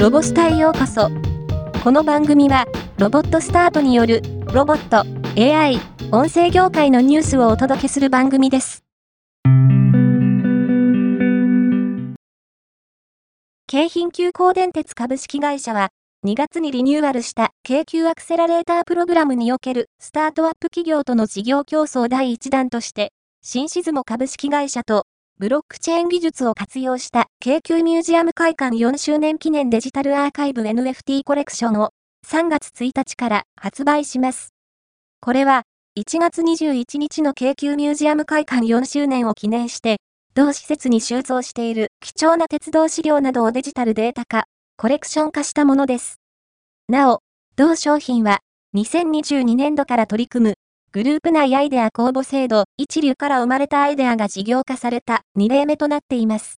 ロボスタへようこそ。この番組は、ロボットスタートによる、ロボット、AI、音声業界のニュースをお届けする番組です。京浜急行電鉄株式会社は、2月にリニューアルした京急アクセラレータープログラムにおけるスタートアップ企業との事業競争第1弾として、新シズモ株式会社とブロックチェーン技術を活用した京急ミュージアム会館4周年記念デジタルアーカイブ NFT コレクションを3月1日から発売します。これは1月21日の京急ミュージアム会館4周年を記念して、同施設に収蔵している貴重な鉄道資料などをデジタルデータ化、コレクション化したものです。なお、同商品は2022年度から取り組むグループ内アイデア公募制度一流から生まれたアイデアが事業化された2例目となっています。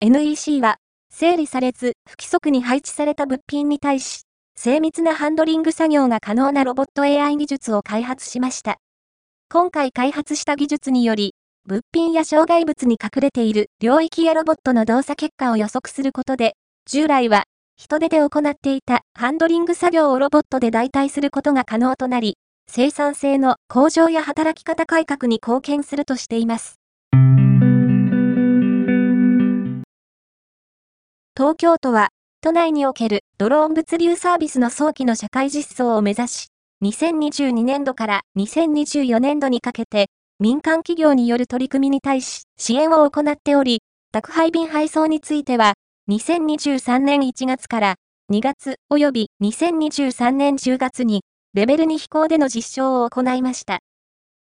NEC は、整理されず不規則に配置された物品に対し、精密なハンドリング作業が可能なロボット AI 技術を開発しました。今回開発した技術により、物品や障害物に隠れている領域やロボットの動作結果を予測することで、従来は人手で行っていたハンドリング作業をロボットで代替することが可能となり、生産性の向上や働き方改革に貢献するとしています。東京都は、都内におけるドローン物流サービスの早期の社会実装を目指し、2022年度から2024年度にかけて、民間企業による取り組みに対し支援を行っており、宅配便配送については、2023年1月から2月及び2023年10月にレベル2飛行での実証を行いました。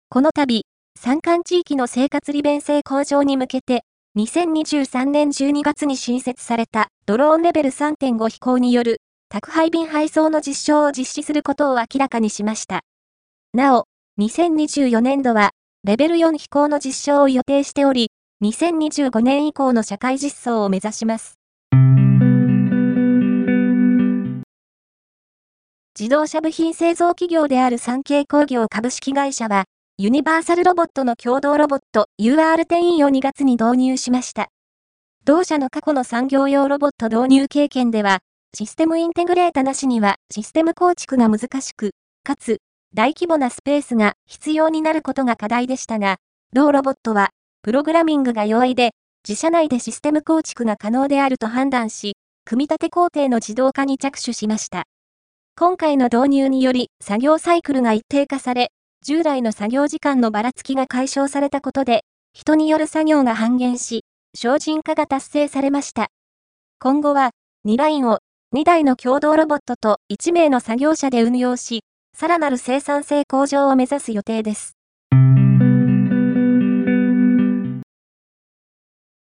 この度、山間地域の生活利便性向上に向けて、2023年12月に新設されたドローンレベル3.5飛行による宅配便配送の実証を実施することを明らかにしました。なお、2024年度はレベル4飛行の実証を予定しており、2025年以降の社会実装を目指します。自動車部品製造企業である産経工業株式会社は、ユニバーサルロボットの共同ロボット UR10E を2月に導入しました。同社の過去の産業用ロボット導入経験では、システムインテグレータなしにはシステム構築が難しく、かつ、大規模なスペースが必要になることが課題でしたが、同ロボットは、プログラミングが容易で、自社内でシステム構築が可能であると判断し、組み立て工程の自動化に着手しました。今回の導入により作業サイクルが一定化され、従来の作業時間のばらつきが解消されたことで、人による作業が半減し、精進化が達成されました。今後は、2ラインを2台の共同ロボットと1名の作業者で運用し、さらなる生産性向上を目指す予定です。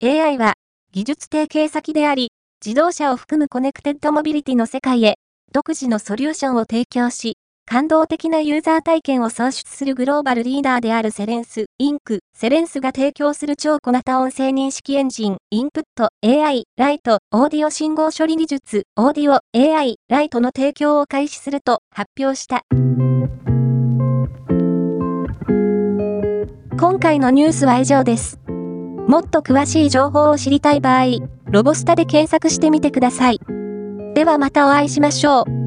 AI は技術提携先であり、自動車を含むコネクテッドモビリティの世界へ独自のソリューションを提供し、感動的なユーザー体験を創出するグローバルリーダーである Cerence、Inc、Cerence が提供する超小型音声認識エンジン、 Input、AI、Lite、オーディオ信号処理技術、オーディオ、AI、ライトの提供を開始すると発表した。今回のニュースは以上です。もっと詳しい情報を知りたい場合、ロボスタで検索してみてください。ではまたお会いしましょう。